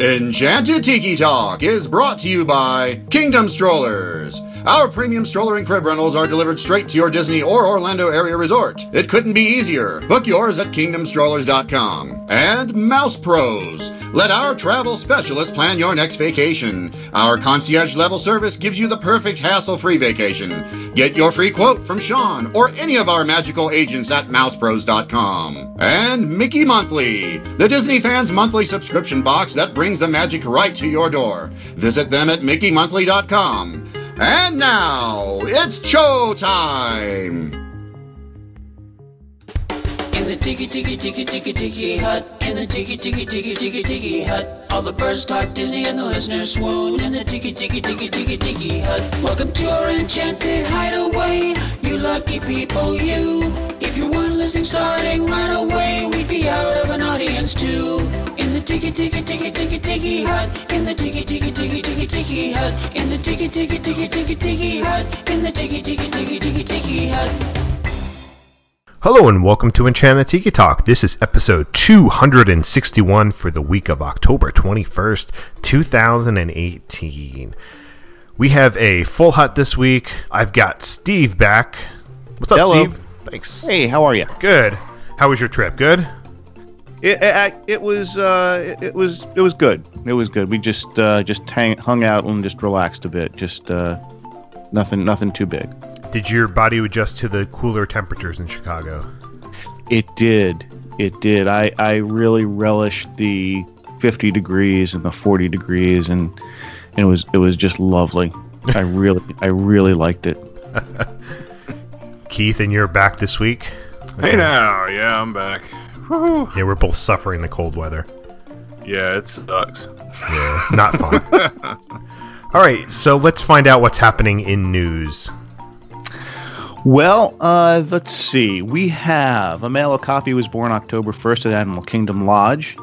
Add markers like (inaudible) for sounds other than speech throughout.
Enchanted Tiki Talk is brought to you by Kingdom Strollers. Our premium stroller and crib rentals are delivered straight to your Disney or Orlando area resort. It couldn't be easier. Book yours at kingdomstrollers.com. And Mouse Pros. Let our travel specialist plan your next vacation. Our concierge level service gives you the perfect hassle free vacation. Get your free quote from Sean or any of our magical agents at mousepros.com. And Mickey Monthly, the Disney fans' monthly subscription box that brings the magic right to your door. Visit them at mickeymonthly.com. And now, it's show time! In the tiki tiki tiki tiki tiki hut, in the tiki tiki tiki tiki tiki hut, all the birds talk Disney and the listeners swoon. In the tiki tiki tiki tiki tiki hut, welcome to our enchanted hideaway. You lucky people, you. If you weren't listening starting right away, we'd be out of an audience too. In the tiki tiki tiki tiki tiki hut, in the tiki tiki tiki tiki tiki hut, in the tiki tiki tiki tiki tiki hut, in the tiki tiki tiki tiki tiki hut. Hello and welcome to Enchanted Tiki Talk. This is episode 261 for the week of October 21st, 2018. We have a full hut this week. I've got Steve back. What's up, Hello. Steve? Thanks. Hey, how are you? Good. How was your trip? Good? It, it, it was uh, it, was it was good. It was good. We just uh, just hang, hung out and just relaxed a bit. Just uh, nothing nothing too big. Did your body adjust to the cooler temperatures in Chicago? It did. It did. I I really relished the 50 degrees and the 40 degrees and, and it was it was just lovely. (laughs) I really I really liked it. (laughs) Keith, and you're back this week? Hey now, yeah, I'm back. Woo. Yeah, we're both suffering the cold weather. Yeah, it sucks. Yeah, not fun. (laughs) All right, so let's find out what's happening in news. Well, uh, let's see. We have a male okapi was born October 1st at Animal Kingdom Lodge.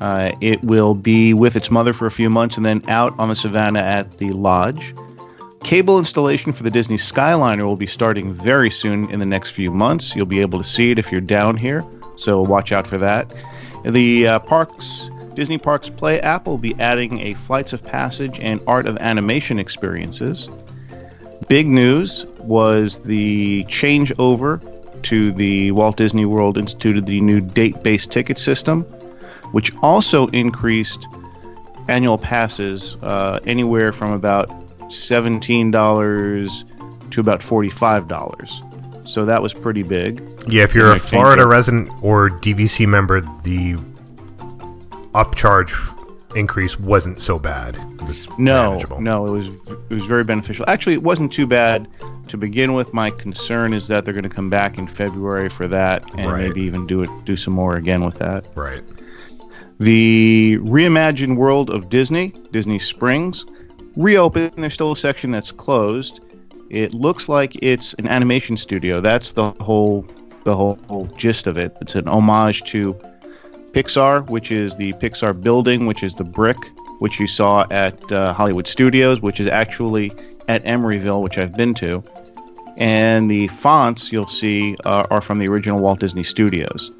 Uh, it will be with its mother for a few months and then out on the savannah at the lodge. Cable installation for the Disney Skyliner will be starting very soon in the next few months. You'll be able to see it if you're down here, so watch out for that. The uh, parks, Disney Parks Play app will be adding a Flights of Passage and Art of Animation experiences. Big news was the changeover to the Walt Disney World instituted the new date-based ticket system, which also increased annual passes uh, anywhere from about seventeen dollars to about forty-five dollars. So that was pretty big. Yeah, if you're a Florida resident or DVC member, the upcharge increase wasn't so bad. It was No, manageable. no, it was it was very beneficial. Actually, it wasn't too bad to begin with. My concern is that they're going to come back in February for that, and Right. maybe even do it do some more again with that. Right. The reimagined world of Disney, Disney Springs, reopened. There's still a section that's closed. It looks like it's an animation studio. That's the whole the whole, whole gist of it. It's an homage to Pixar, which is the Pixar building, which is the brick, which you saw at uh, Hollywood Studios, which is actually at Emeryville, which I've been to. And the fonts you'll see uh, are from the original Walt Disney Studios.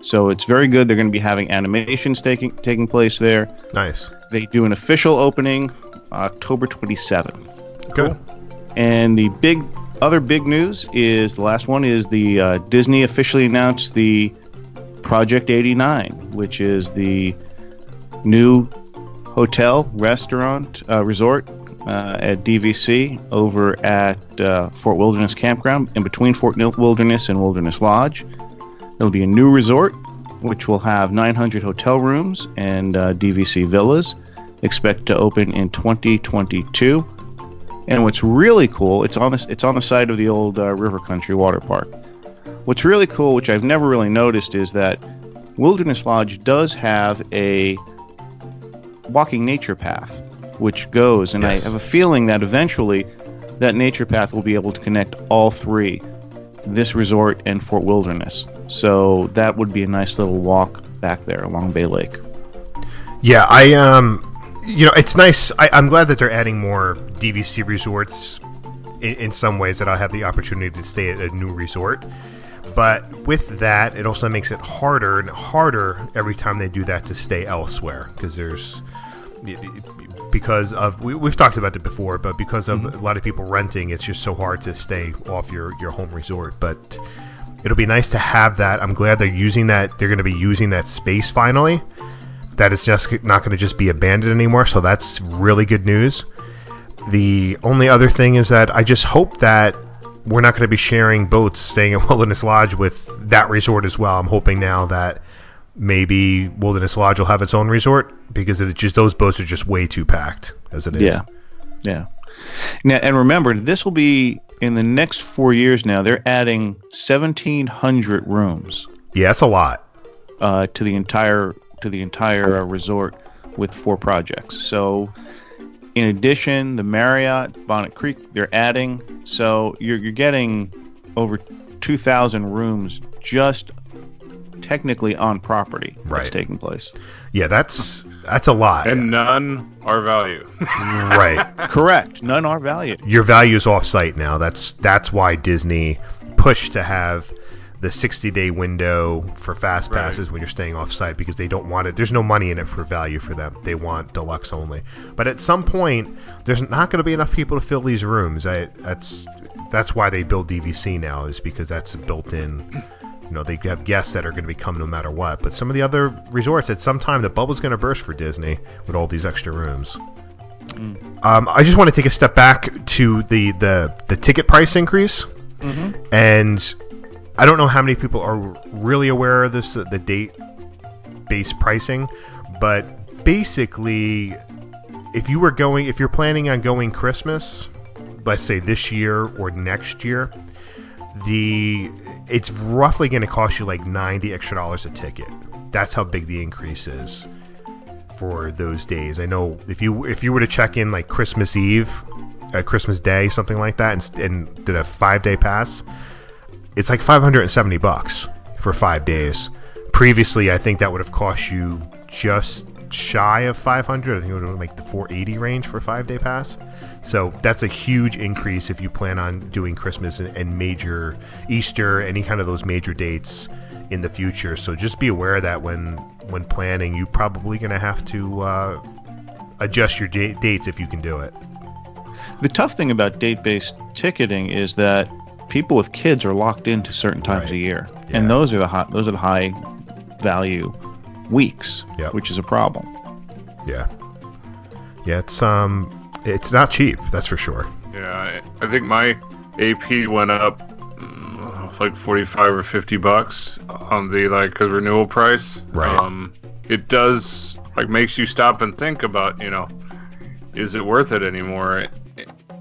So it's very good. They're going to be having animations taking taking place there. Nice. They do an official opening October 27th. Good. And the big other big news is the last one is the uh, Disney officially announced the Project 89, which is the new hotel, restaurant, uh, resort uh, at DVC over at uh, Fort Wilderness Campground, in between Fort Wilderness and Wilderness Lodge. It'll be a new resort, which will have 900 hotel rooms and uh, DVC villas. Expect to open in 2022. And what's really cool, it's on the it's on the side of the old uh, River Country Water Park. What's really cool, which I've never really noticed, is that Wilderness Lodge does have a walking nature path, which goes, and Yes. I have a feeling that eventually that nature path will be able to connect all three, this resort and Fort Wilderness. So that would be a nice little walk back there along Bay Lake. Yeah, I um, you know, it's nice. I, I'm glad that they're adding more DVC resorts. In, in some ways, that I'll have the opportunity to stay at a new resort. But with that, it also makes it harder and harder every time they do that to stay elsewhere because there's because of we, we've talked about it before, but because of Mm-hmm. a lot of people renting, it's just so hard to stay off your your home resort. But it'll be nice to have that. I'm glad they're using that. They're going to be using that space finally. That is just not going to just be abandoned anymore. So that's really good news. The only other thing is that I just hope that we're not going to be sharing boats staying at (laughs) Wilderness Lodge with that resort as well. I'm hoping now that maybe Wilderness Lodge will have its own resort because it just those boats are just way too packed as it is. Yeah, yeah. Now, and remember, this will be in the next four years. Now they're adding 1,700 rooms yeah, that's a lot. uh, to the entire to the entire uh, resort with four projects. So, in addition, the Marriott, Bonnet Creek, they're adding. So you're you're getting over 2,000 rooms just technically on property Right. that's taking place. Yeah, that's that's a lot. And none are value. (laughs) right. Correct. None are valued. Your value is off site now. That's that's why Disney pushed to have the 60 day window for fast Right. passes when you're staying off site because they don't want it. There's no money in it for value for them. They want deluxe only. But at some point, there's not going to be enough people to fill these rooms. I, that's that's why they build DVC now is because that's built in. You know, they have guests that are going to be coming no matter what. But some of the other resorts, at some time, the bubble's going to burst for Disney with all these extra rooms. Um, I just want to take a step back to the the, the ticket price increase, and I don't know how many people are really aware of this, the date based pricing, but basically, if you were going, if you're planning on going Christmas, let's say this year or next year, the it's roughly going to cost you like 90 extra dollars a ticket. That's how big the increase is for those days. I know if you if you were to check in like Christmas Eve, uh, Christmas Day, something like that, and, and did a five day pass, it's like 570 bucks for five days. Previously, I think that would have cost you just shy of 500. I think it would have been like the 480 range for a five day pass. So that's a huge increase if you plan on doing Christmas and, and major Easter, any kind of those major dates in the future. So just be aware of that when when planning, you're probably going to have to uh, adjust your da- dates if you can do it. The tough thing about date-based ticketing is that people with kids are locked into certain times Right. a year, Yeah. and those are the high, those are the high value weeks, Yep. which is a problem. Yeah, yeah, it's um, it's not cheap, that's for sure. Yeah, I, I think my AP went up mm, it's like 45 or 50 bucks on the like a renewal price. Right. Um, it does like makes you stop and think about, you know, is it worth it anymore?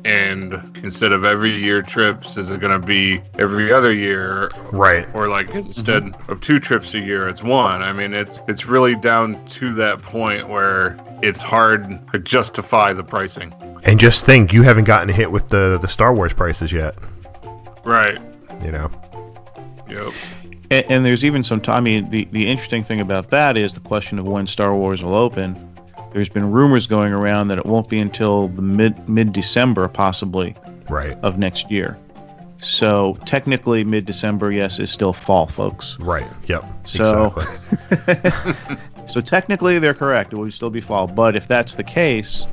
And instead of every year trips, is it going to be every other year Right. or like mm-hmm. instead of two trips a year it's one i mean it's it's really down to that point where it's hard to justify the pricing And just think, you haven't gotten hit with the the Star Wars prices yet. right You know. yep And, and there's even some time. I mean, the the interesting thing about that is the question of when Star Wars will open. There's been rumors going around that it won't be until the mid mid December, possibly Right. of next year. So technically, mid December, yes, is still fall, folks. Right. Yep. So- exactly. (laughs) So technically, they're correct. It will still be fall. But if that's the case,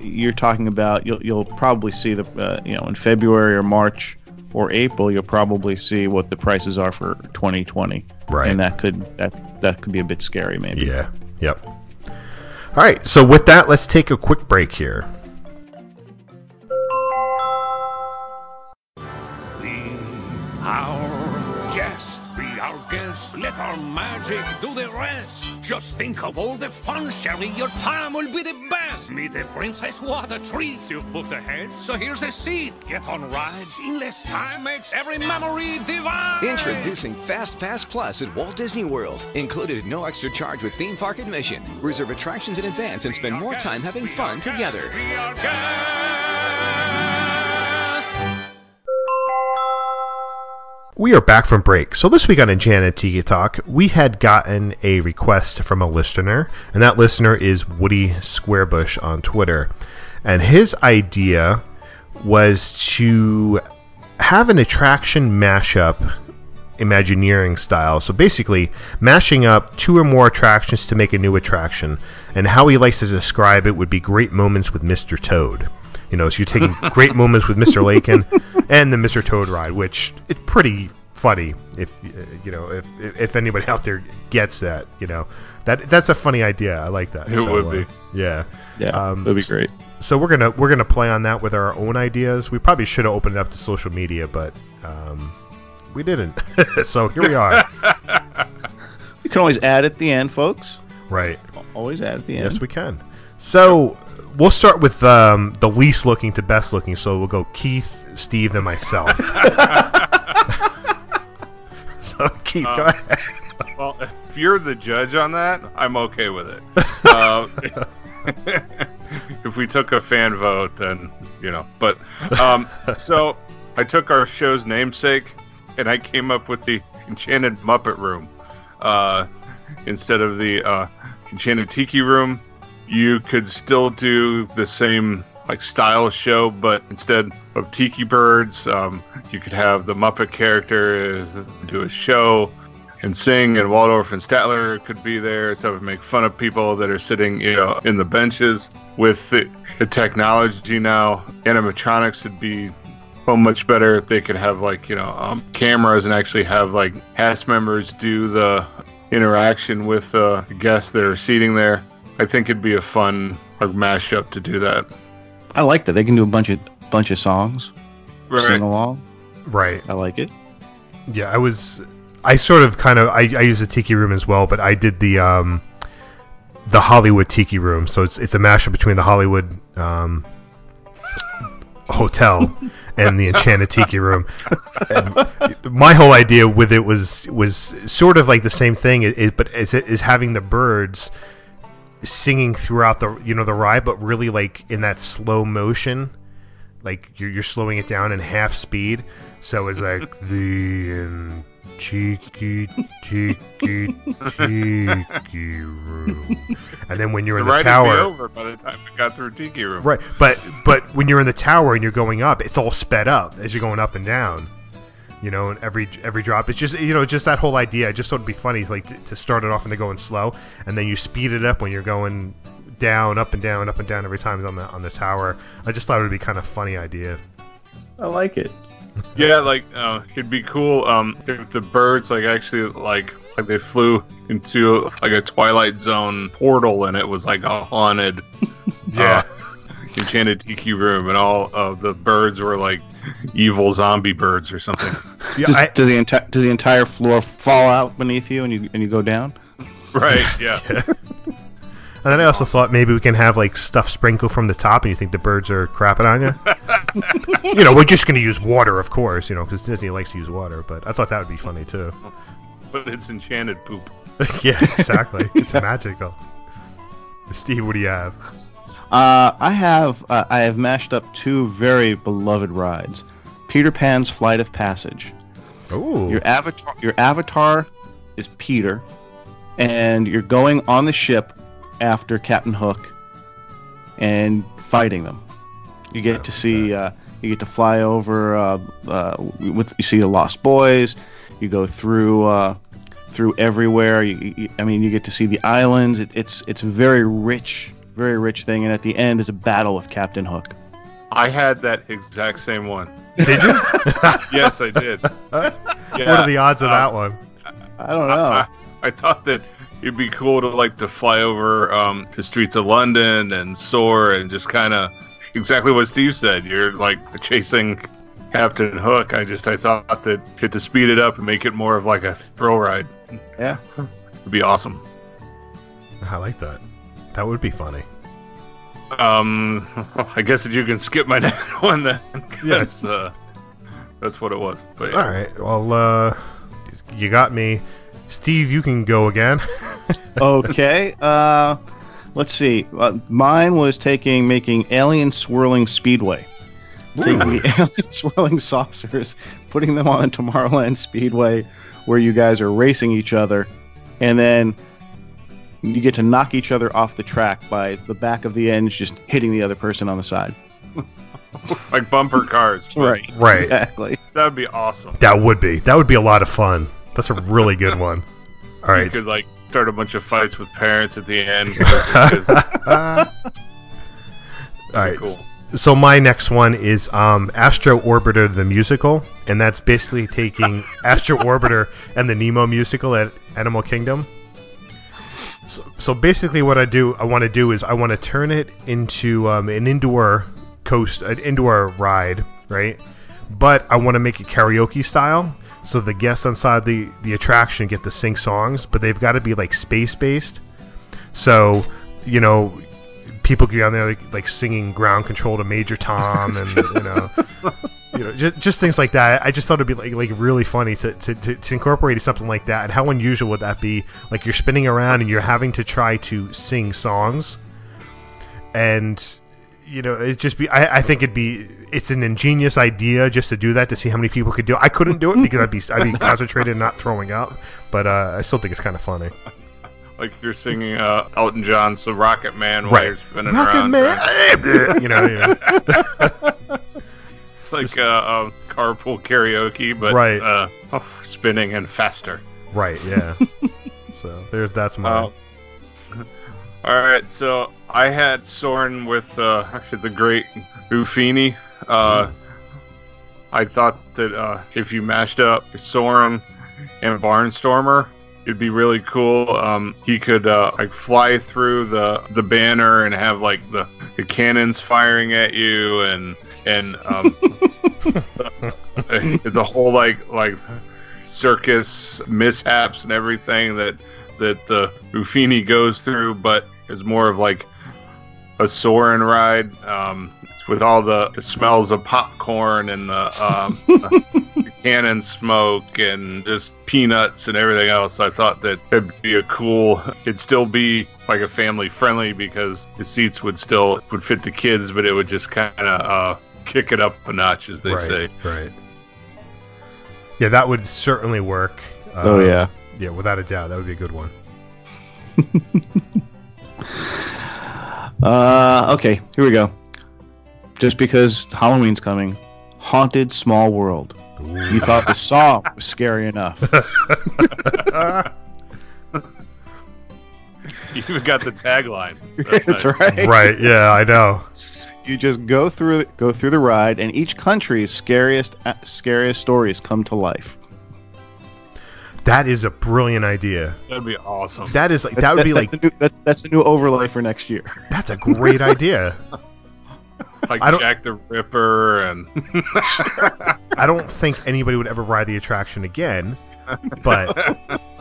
you're talking about you'll you'll probably see the uh, you know in February or March or April you'll probably see what the prices are for 2020. Right. And that could that that could be a bit scary maybe. Yeah. Yep. All right. So with that, let's take a quick break here. Be our guest, be our guest. Let our magic do the rest. Just think of all the fun, Sherry. Your time will be the best. Meet the princess, what a treat. You've booked ahead, so here's a seat. Get on rides in less time makes every memory divine. Introducing Fast Pass Plus at Walt Disney World. Included at no extra charge with theme park admission. Reserve attractions in advance and spend more time having fun together. We are back from break. So this week on Enchanted Tiki Talk, we had gotten a request from a listener, and that listener is Woody Squarebush on Twitter. And his idea was to have an attraction mashup Imagineering style. So basically, mashing up two or more attractions to make a new attraction. And how he likes to describe it would be great moments with Mr. Toad. You know, so you're taking (laughs) great moments with Mr. Lincoln and the Mr. Toad ride, which it's pretty funny if uh, you know if if anybody (laughs) out there gets that. You know, that that's a funny idea. I like that. It would be. Yeah. Yeah, Um, that'd be great. So we're gonna we're gonna play on that with our own ideas. We probably should have opened it up to social media, but um, we didn't. (laughs) so here we are. (laughs) You can always add at the end, folks. right. Always add at the end. Yes, we can. So we'll start with um, the least looking to best looking. So we'll go Keith, Steve, then myself. (laughs) (laughs) so Keith, go ahead. Well, if you're the judge on that, I'm okay with it. (laughs) uh, if we took a fan vote, then you know. But um, so I took our show's namesake, and I came up with the Enchanted Muppet Room uh, instead of the uh, Enchanted Tiki Room. You could still do the same like style show, but instead of tiki birds, um, you could have the Muppet characters do a show and sing, and Waldorf and Statler could be there, so it would make fun of people that are sitting, you know, in the benches. With the, the technology now, animatronics would be so much better if they could have like you know um, cameras and actually have like cast members do the interaction with uh, the guests that are seating there. I think it'd be a fun like mashup to do that. I like that. They can do a bunch of bunch of songs, sing along. Right. I like it. Yeah, I was. I sort of kind of. I, I use the tiki room as well, but I did the um, the Hollywood tiki room. So it's it's a mashup between the Hollywood um, hotel (laughs) and the Enchanted Tiki room. And my whole idea with it was was sort of like the same thing, is, but is is having the birds singing throughout the you know the ride, but really like in that slow motion like you're, you're slowing it down in half speed. So it's like (laughs) the um, cheeky cheeky tiki room. And then when you're The in the ride would be tower over by the time we got through Tiki Room. right but but when you're in the tower and you're going up it's all sped up as you're going up and down you know and every every drop it's just you know just that whole idea i just thought it'd be funny like to, to start it off and to going slow and then you speed it up when you're going down up and down up and down every time on the on the tower i just thought it would be kind of funny idea I like it. (laughs) Yeah, like uh, it'd be cool um, if the birds like actually like like they flew into like a Twilight Zone portal and it was like a haunted, Yeah. uh, enchanted tiki room, and all of the birds were like evil zombie birds or something. (laughs) yeah Just, I, does the entire does the entire floor fall out beneath you and you and you go down? right? Yeah. (laughs) and then i also thought maybe we can have like stuff sprinkle from the top and you think the birds are crapping on you (laughs) you know we're just going to use water of course you know because disney likes to use water but i thought that would be funny too But it's enchanted poop. yeah exactly it's magical steve what do you have Uh, I have uh, I have mashed up two very beloved rides. Peter Pan's Flight of Passage. oh Your avatar your avatar is Peter, and you're going on the ship after Captain Hook and fighting them. You get to see uh, you get to fly over uh, uh, with you see the Lost Boys. You go through uh, through everywhere. You, you, I mean, you get to see the islands. It, it's it's very rich, very rich thing. And at the end is a battle with Captain Hook. I had that exact same one. did you (laughs) Yes, I did. what are the odds of uh, that one I don't know. I, I thought that it'd be cool to like to fly over um, the streets of London and soar and just kind of exactly what Steve said. You're like chasing Captain Hook. I just I thought that to, to speed it up and make it more of like a thrill ride yeah. It would be awesome. i like that that would be funny Um, (laughs) I guess that you can skip my (laughs) next one then. Yes. uh, that's what it was. But yeah. all right well uh you got me steve you can go again (laughs) okay. Uh, let's see. Uh, mine was taking making alien swirling speedway. Taking the alien swirling saucers, putting them on Tomorrowland Speedway, where you guys are racing each other, and then you get to knock each other off the track by the back of the ends just hitting the other person on the side. (laughs) like bumper cars. but- right Exactly. That'd be awesome. That would be. That would be a lot of fun. That's a really good one. (laughs) All You could like start a bunch of fights with parents at the end. (laughs) All right. cool. So my next one is um, Astro Orbiter the musical, and that's basically taking Astro Orbiter and the Nemo musical at Animal Kingdom. So, so basically, what I do, I want to do is I want to turn it into um, an indoor coast, an indoor ride, right? But I want to make it karaoke style, so the guests inside the the attraction get to sing songs, but they've got to be like space based. So, you know, people get on there like, like singing ground control to Major Tom and you know, (laughs) you know, just, just things like that. I just thought it'd be like like really funny to, to, to, to incorporate something like that. And how unusual would that be? Like you're spinning around and you're having to try to sing songs, and you know, it just be. I, I think it'd be. It's an ingenious idea just to do that to see how many people could do it. I couldn't do it because I'd be I'd be (laughs) concentrated and not throwing up. But uh, I still think it's kind of funny. like you're singing uh, Elton John's "So Rocket Man" while Right. you're spinning Rocket around. Man, (laughs) you know, yeah. It's (laughs) like uh, um, carpool karaoke, but Right. uh, oh, spinning and faster. right, yeah. (laughs) so there's that's my. Uh, all right, so I had Soarin' with uh, actually the great Goofini. Uh, I thought that uh, if you mashed up Soarin' and Barnstormer, it'd be really cool. Um, he could uh, like fly through the the banner and have like the, the cannons firing at you and and um, (laughs) the whole like like circus mishaps and everything that that the Goofini goes through, but is more of like a Soarin' ride um, with all the smells of popcorn and the, um, (laughs) cannon smoke and just peanuts and everything else. I thought that it'd be a cool. It'd still be like a family friendly because the seats would still would fit the kids, but it would just kind of uh, kick it up a notch, as they right, say. right. Yeah, that would certainly work. Uh, Oh yeah. yeah, without a doubt, that would be a good one. (laughs) Uh, okay, here we go. Just because Halloween's coming, haunted small world. You thought the song was scary enough. (laughs) You even got the tagline. (laughs) That's nice. right. right? Yeah, I know. You just go through go through the ride, and each country's scariest uh, scariest stories come to life. That is a brilliant idea. That'd be awesome. That is like that would be that's like the new, that, that's the new overlay for next year. (laughs) that's a great idea. (laughs) like I don't- Jack the Ripper and (laughs) I don't think anybody would ever ride the attraction again, but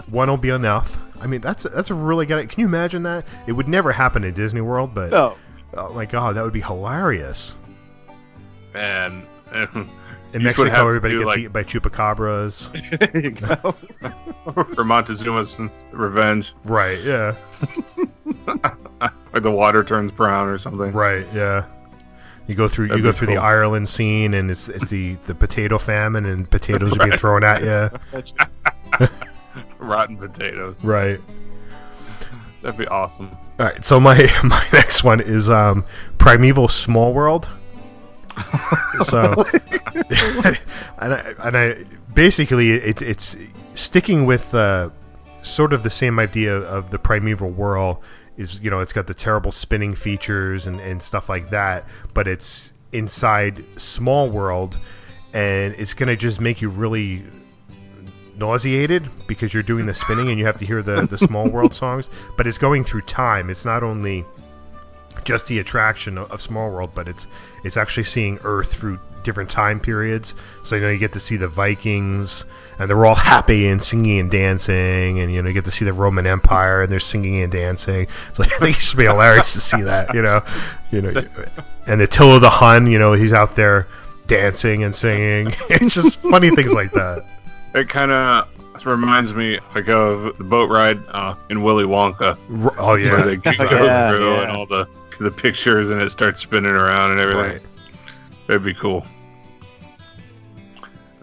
one will be enough. I mean, that's that's a really good. Can you imagine that? It would never happen in Disney World, but No, oh my god, that would be hilarious. and, In (laughs) You Mexico, everybody gets like- eaten by chupacabras. (laughs) there you go. (laughs) for Montezuma's revenge, right? Yeah. like the water turns brown or something. Right. Yeah. You go through. That'd you go through cool. the Ireland scene, and it's, it's the the potato famine, and potatoes are being thrown at you. Rotten potatoes. Right. That'd be awesome. All right. So my (laughs) my next one is um, Primeval Small World. (laughs) so, (laughs) and I, and I basically it's it's sticking with uh, sort of the same idea of the primeval world is you know it's got the terrible spinning features and, and stuff like that but it's inside small world and it's gonna just make you really nauseated because you're doing the spinning and you have to hear the the small world (laughs) songs but it's going through time it's not only just the attraction of, of Small World, but it's it's actually seeing Earth through different time periods. So you know you get to see the Vikings, and they're all happy and singing and dancing, and you know you get to see the Roman Empire, and they're singing and dancing. So (laughs) I think it should be hilarious to see that, you know, you know, and the Attila the Hun, you know, he's out there dancing and singing. (laughs) it's just funny things like that. It kind of reminds me like of the boat ride uh, in Willy Wonka, R- Oh where yeah, they go (laughs) Yeah, through yeah. and all the the pictures and it starts spinning around and everything. right. That'd be cool.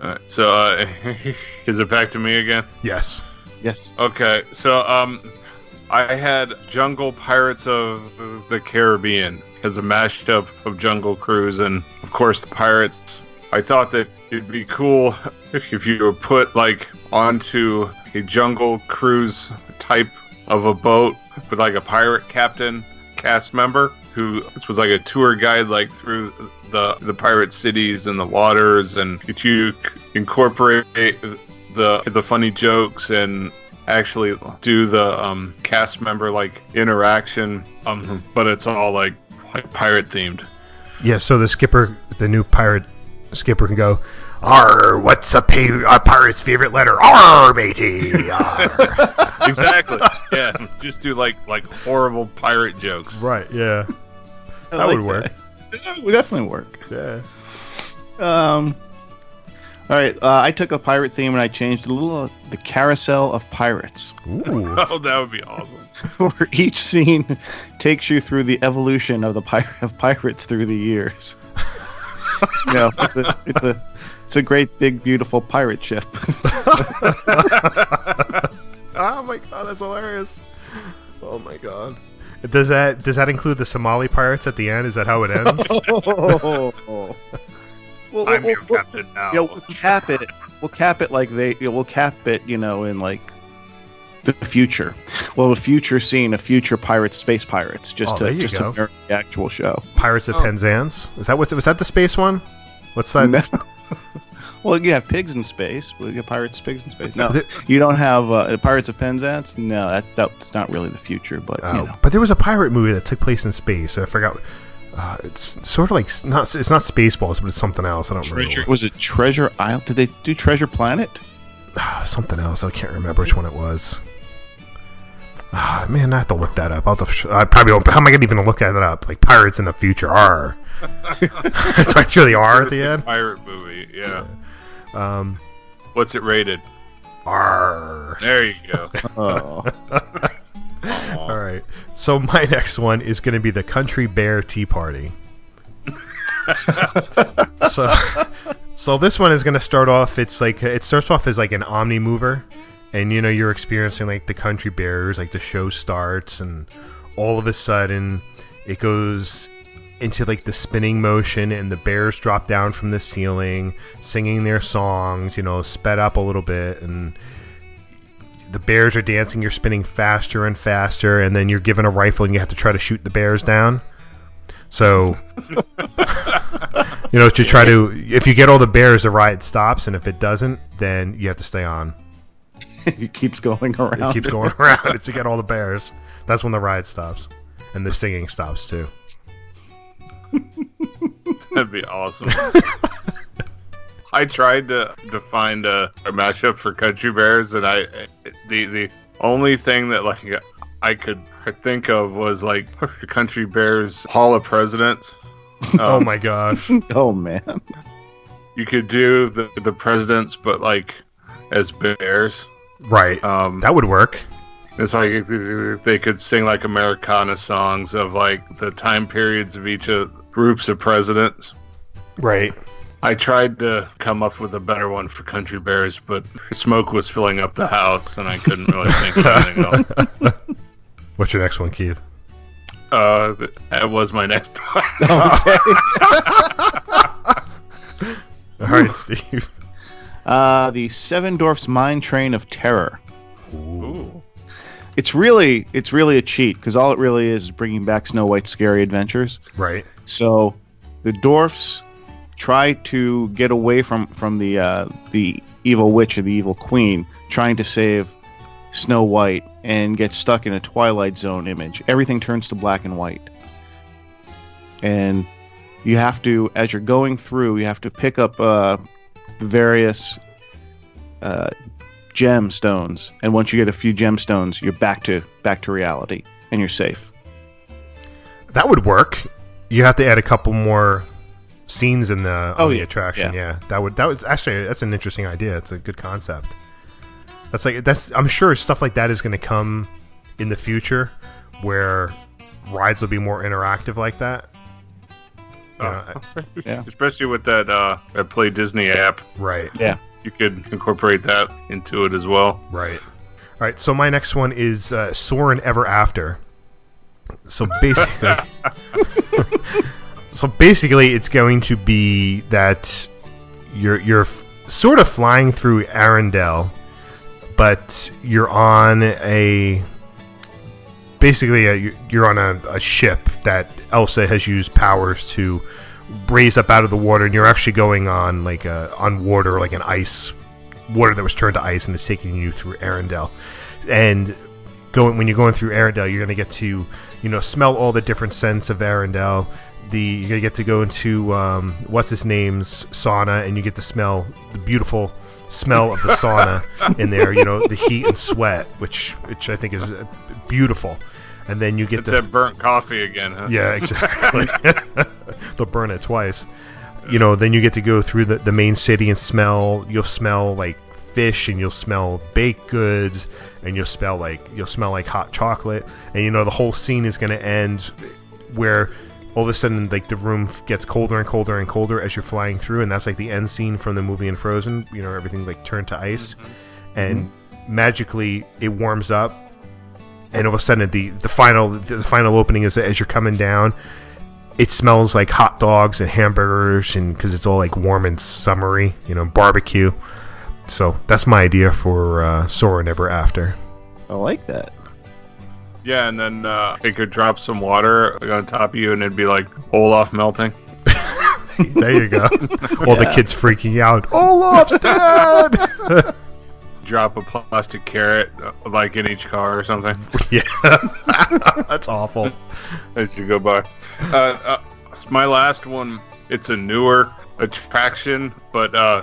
Alright, so uh, (laughs) is it back to me again? Yes. Yes. Okay, so um, I had Jungle Pirates of the Caribbean as a mashup of Jungle Cruise and of course the pirates. I thought that it'd be cool if, if you were put like onto a jungle cruise type of a boat with like a pirate captain cast member who this was like a tour guide like through the the pirate cities and the waters and get you incorporate the the funny jokes and actually do the um, cast member like interaction. Um but it's all like like pirate themed. Yeah, so the skipper, the new pirate skipper, can go, "R, what's a, pa- a pirate's favorite letter? R, matey." R." (laughs) exactly yeah just do like like horrible pirate jokes right? Yeah, I that would work. That would definitely work. Yeah. Um. All right, uh, I took a pirate theme and I changed a little uh, the carousel of pirates, Ooh. (laughs) oh that would be awesome (laughs) where each scene takes you through the evolution of the pir- of pirates through the years. (laughs) you know, it's a it's a it's a great big beautiful pirate ship. (laughs) (laughs) oh my god, that's hilarious. Oh my god. Does that does that include the Somali pirates at the end? Is that how it ends? oh. Well, i'm we'll- your we'll- captain now you know, we'll cap it. We'll cap it like they. You know, we'll cap it. You know, in like the future. Well, a future scene, a future pirates, space pirates, just Oh, to there you just go. to mirror the actual show. Pirates of Oh. Penzance. Is that what's was that the space one? What's that? No. (laughs) well, you have pigs in space. Well, you have pirates, pigs in space. No, The- you don't have uh, Pirates of Penzance. No, that that's not really the future. But Oh, you know, But there was a pirate movie that took place in space. I forgot. Uh, it's sort of like not. It's not Spaceballs, but it's something else. I don't remember. was it Treasure Isle? Did they do Treasure Planet? (sighs) Something else. I can't remember which one it was. Ah, man, I have to look that up. I'll have sh- I probably won't. How am I gonna even look that up? Like pirates in the future are. I threw the R at the end. pirate movie yeah Um, what's it rated R. there you go (laughs) Oh, All right. So my next one is going to be the Country Bear Tea Party. (laughs) so, so this one is going to start off. It's like it starts off as like an omni mover, and you know you're experiencing like the country bears. Like the show starts, and all of a sudden it goes into like the spinning motion, and the bears drop down from the ceiling, singing their songs. You know, sped up a little bit, and the bears are dancing, you're spinning faster and faster, and then you're given a rifle and you have to try to shoot the bears down. So, (laughs) you know, to try to, if you get all the bears, the ride stops, and if it doesn't, then you have to stay on. (laughs) it keeps going around. It keeps going (laughs) around. It's to get all the bears. That's when the ride stops, and the singing stops too. (laughs) That'd be awesome. I tried to to find a, a mashup for Country Bears, and I the the only thing that like I could think of was like Country Bears Hall of Presidents. oh Um, my gosh! Oh man. You could do the the presidents, but like as bears. Right, Um, that would work. It's like they could sing like Americana songs of like the time periods of each of groups of presidents. Right. I tried to come up with a better one for Country Bears, but smoke was filling up the house, and I couldn't really think of anything else. (laughs) What's your next one, Keith? Uh, that was my next one. (laughs) (laughs) All right, Steve. Uh, the Seven Dwarfs Mine Train of Terror. Ooh. It's really, it's really a cheat because all it really is is bringing back Snow White's scary adventures. Right. So, the dwarfs try to get away from from the uh, the evil witch or the evil queen, trying to save Snow White, and get stuck in a Twilight Zone image. Everything turns to black and white, and you have to, as you're going through, you have to pick up uh, various uh, gemstones, and once you get a few gemstones, you're back to back to reality, and you're safe. That would work. You have to add a couple more scenes in the on Oh, the yeah, attraction. yeah. Yeah. that would that was actually that's an interesting idea. It's a good concept. That's like that's I'm sure stuff like that is going to come in the future where rides will be more interactive like that. You (laughs) know, Yeah. Especially with that uh, that Play Disney app, right, Yeah. you could incorporate that into it as well. right. All right, so my next one is uh, Soarin' Ever After. So basically, (laughs) so basically, it's going to be that you're you're f- sort of flying through Arendelle, but you're on a basically a, you- you're on a, a ship that Elsa has used powers to raise up out of the water, and you're actually going on like a, on water, like an ice water that was turned to ice, and it's taking you through Arendelle. And going when you're going through Arendelle, you're gonna get to you know smell all the different scents of Arendelle. The you're gonna get to go into um, what's his name's sauna, and you get to smell the beautiful smell of the sauna (laughs) in there. You know the heat and sweat, which which I think is uh, beautiful. And then you get It's the that burnt coffee again, huh? yeah, exactly. (laughs) (laughs) They'll burn it twice. You know, then you get to go through the, the main city and smell. You'll smell like fish, and you'll smell baked goods, and you'll smell like you'll smell like hot chocolate. And you know the whole scene is going to end where all of a sudden like the room gets colder and colder and colder as you're flying through, and that's like the end scene from the movie in Frozen. You know, everything like turned to ice, mm-hmm. and mm-hmm. magically it warms up and all of a sudden the the final the final opening is that as you're coming down it smells like hot dogs and hamburgers and because it's all like warm and summery you know barbecue so that's my idea for uh, Soarin' Ever After. I like that. Yeah, and then uh, it could drop some water on top of you, and it'd be like Olaf melting. (laughs) There you go. All the kids freaking out. Olaf's dead. (laughs) Drop a plastic carrot, uh, like in each car or something, (laughs) yeah, (laughs) that's awful. as you go by. Uh, uh, my last one. It's a newer attraction, but uh,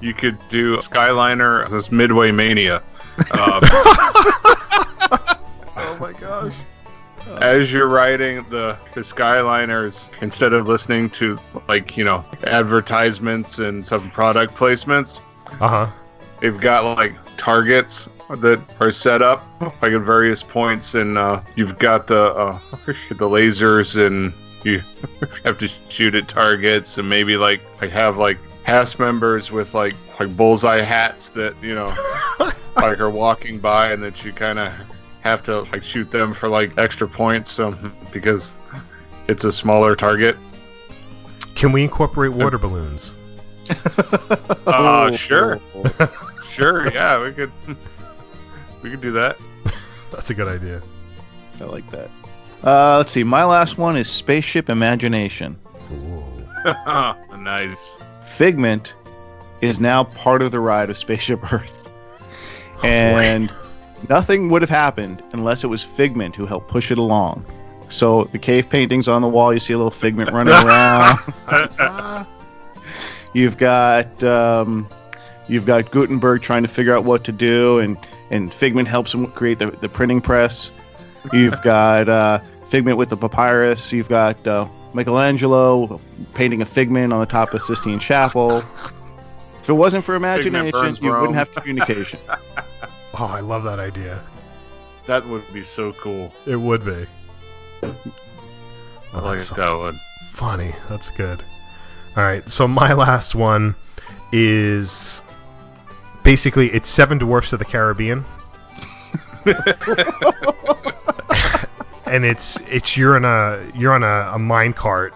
you could do Skyliner as Midway Mania. Um, (laughs) Oh my gosh. as you're riding the, the Skyliners, instead of listening to like you know advertisements and some product placements, Uh huh. They've got like targets that are set up like at various points, and uh, you've got the uh, (laughs) the lasers, and you (laughs) have to shoot at targets, and maybe like I have like cast members with like like bullseye hats that you know (laughs) like are walking by, and that you kind of have to like shoot them for like extra points, um, because it's a smaller target. Can we incorporate water balloons? Uh, sure, sure, yeah, we could we could do that. (laughs) That's a good idea. I like that. Uh, let's see. My last one is Spaceship Imagination. (laughs) nice. Figment is now part of the ride of Spaceship Earth. and nothing would have happened unless it was Figment who helped push it along. So the cave paintings on the wall, you see a little Figment running (laughs) around. you've got um, you've got Gutenberg trying to figure out what to do, and and Figment helps him create the, the printing press. You've (laughs) got uh, Figment with the papyrus. You've got uh, Michelangelo painting a Figment on the top of Sistine Chapel. If it wasn't for imagination, you wouldn't have communication. (laughs) Oh, I love that idea. That would be so cool. It would be. I like that's so that one. funny. That's good. All right, so my last one is basically it's Seven Dwarfs of the Caribbean. and it's it's you're on a you're on a, a mine cart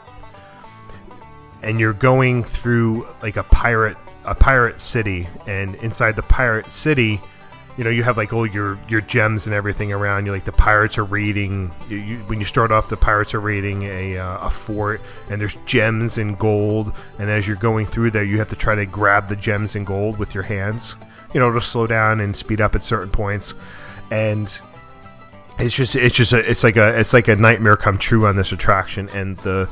and you're going through like a pirate a pirate city and inside the pirate city you know you have like all your your gems and everything around you like the pirates are raiding you, you, when you start off the pirates are raiding a, uh, a fort and there's gems and gold and as you're going through there you have to try to grab the gems and gold with your hands you know to slow down and speed up at certain points. And it's just it's just a, it's like a it's like a nightmare come true on this attraction and the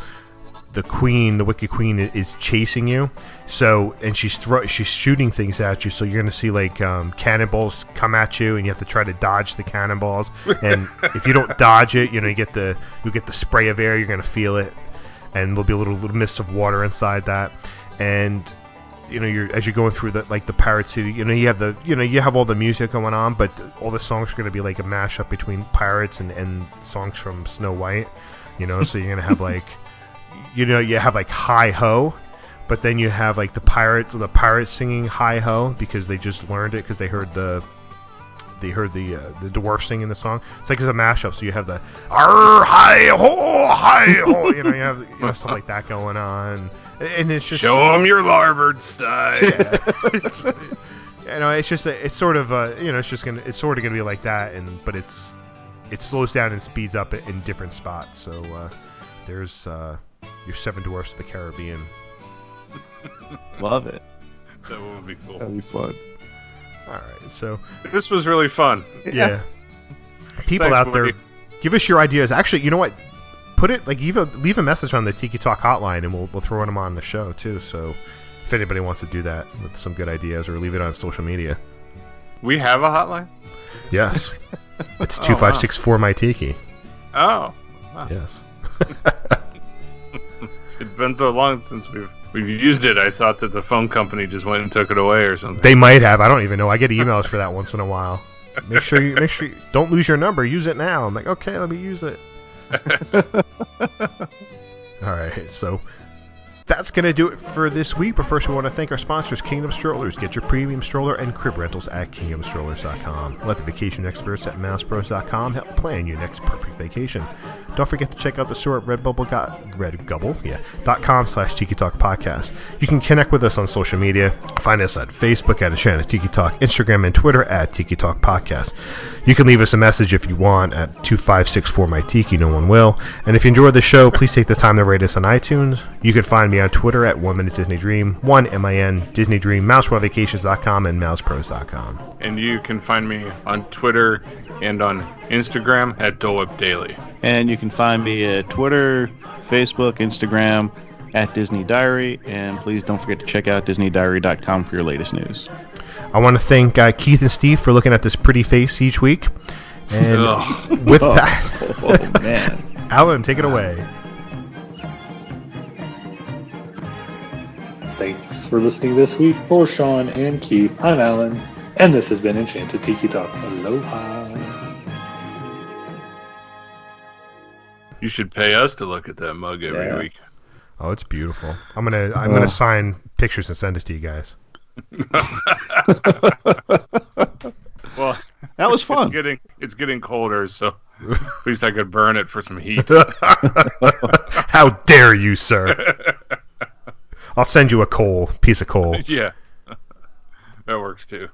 the queen the wicked queen is chasing you. So and she's she's shooting things at you. So you're gonna see like um, cannonballs come at you and you have to try to dodge the cannonballs. And if you don't dodge it you know you get the you get the spray of air you're gonna feel it. And there'll be a little little mist of water inside that. And you know you're as you're going through the like the pirate city you know you have the you know you have all the music going on but all the songs are going to be like a mashup between pirates and and songs from snow white you know? So you're going to have like you know you have like hi ho but then you have like the pirates the pirates singing hi ho because they just learned it because they heard the they heard the uh, the dwarf singing the song. It's like it's a mashup. So you have the "Arr hi ho hi ho," you know, you have you know, stuff like that going on, and it's just Show them your larboard side. (laughs) you know, it's just a, it's sort of uh, you know, it's just gonna it's sort of gonna be like that, and but it's it slows down and speeds up in different spots. So uh, there's uh, your Seven Dwarfs of the Caribbean. (laughs) Love it. that would be cool. That'd be fun. All right, so This was really fun. yeah, people Thanks, out there, Woody. give us your ideas. Actually, you know what? Put it like leave a leave a message on the Tiki Talk hotline, and we'll we'll throw them on the show too. So if anybody wants to do that with some good ideas, or leave it on social media. We have a hotline. Yes, (laughs) it's oh, two five six four my Tiki. Oh, Yes. (laughs) it's been so long since we've we've used it. I thought that the phone company just went and took it away or something. They might have. I don't even know. I get emails for that once in a while. Make sure you make sure you don't lose your number. Use it now. I'm like, okay, let me use it. (laughs) All right, so that's gonna do it for this week. But first, we want to thank our sponsors, Kingdom Strollers. Get your premium stroller and crib rentals at KingdomStrollers.com. Let the vacation experts at MousePros.com help plan your next perfect vacation. Don't forget to check out the store at Redbubble got Redgubble, yeah, dot com slash Tiki Talk Podcast. You can connect with us on social media. Find us at Facebook at Channel Tiki Talk, Instagram and Twitter at Tiki Talk Podcast. You can leave us a message if you want at 2564 my Tiki, no one will. And if you enjoyed the show, please take the time to rate us on iTunes. You can find me on Twitter at One Minute Disney Dream, one M I N Disney Dream, MouseWorldVacations.com, and MousePros.com. and you can find me on Twitter and on Instagram at Dolip Daily. And you can find me at Twitter, Facebook, Instagram, at Disney Diary. And please don't forget to check out DisneyDiary.com for your latest news. I want to thank uh, Keith and Steve for looking at this pretty face each week. And with (laughs) that, Oh, man. (laughs) Alan, take it away. Thanks for listening this week. For Sean and Keith, I'm Alan, and this has been Enchanted Tiki Talk. Aloha. You should pay us to look at that mug every Yeah. week. Oh, it's beautiful. I'm gonna I'm gonna oh. sign pictures and send it to you guys. (laughs) Well, That was it's fun. getting it's getting colder, so (laughs) at least I could burn it for some heat. (laughs) How dare you, sir? I'll send you a coal, piece of coal. (laughs) yeah, that works too.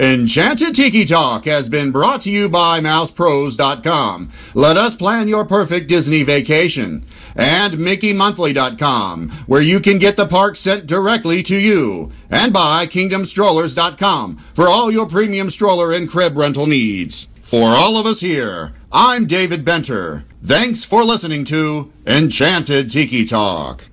Enchanted Tiki Talk has been brought to you by MousePros.com. Let us plan your perfect Disney vacation. And MickeyMonthly.com, where you can get the park sent directly to you. And by KingdomStrollers.com for all your premium stroller and crib rental needs. For all of us here, I'm David Benter. Thanks for listening to Enchanted Tiki Talk.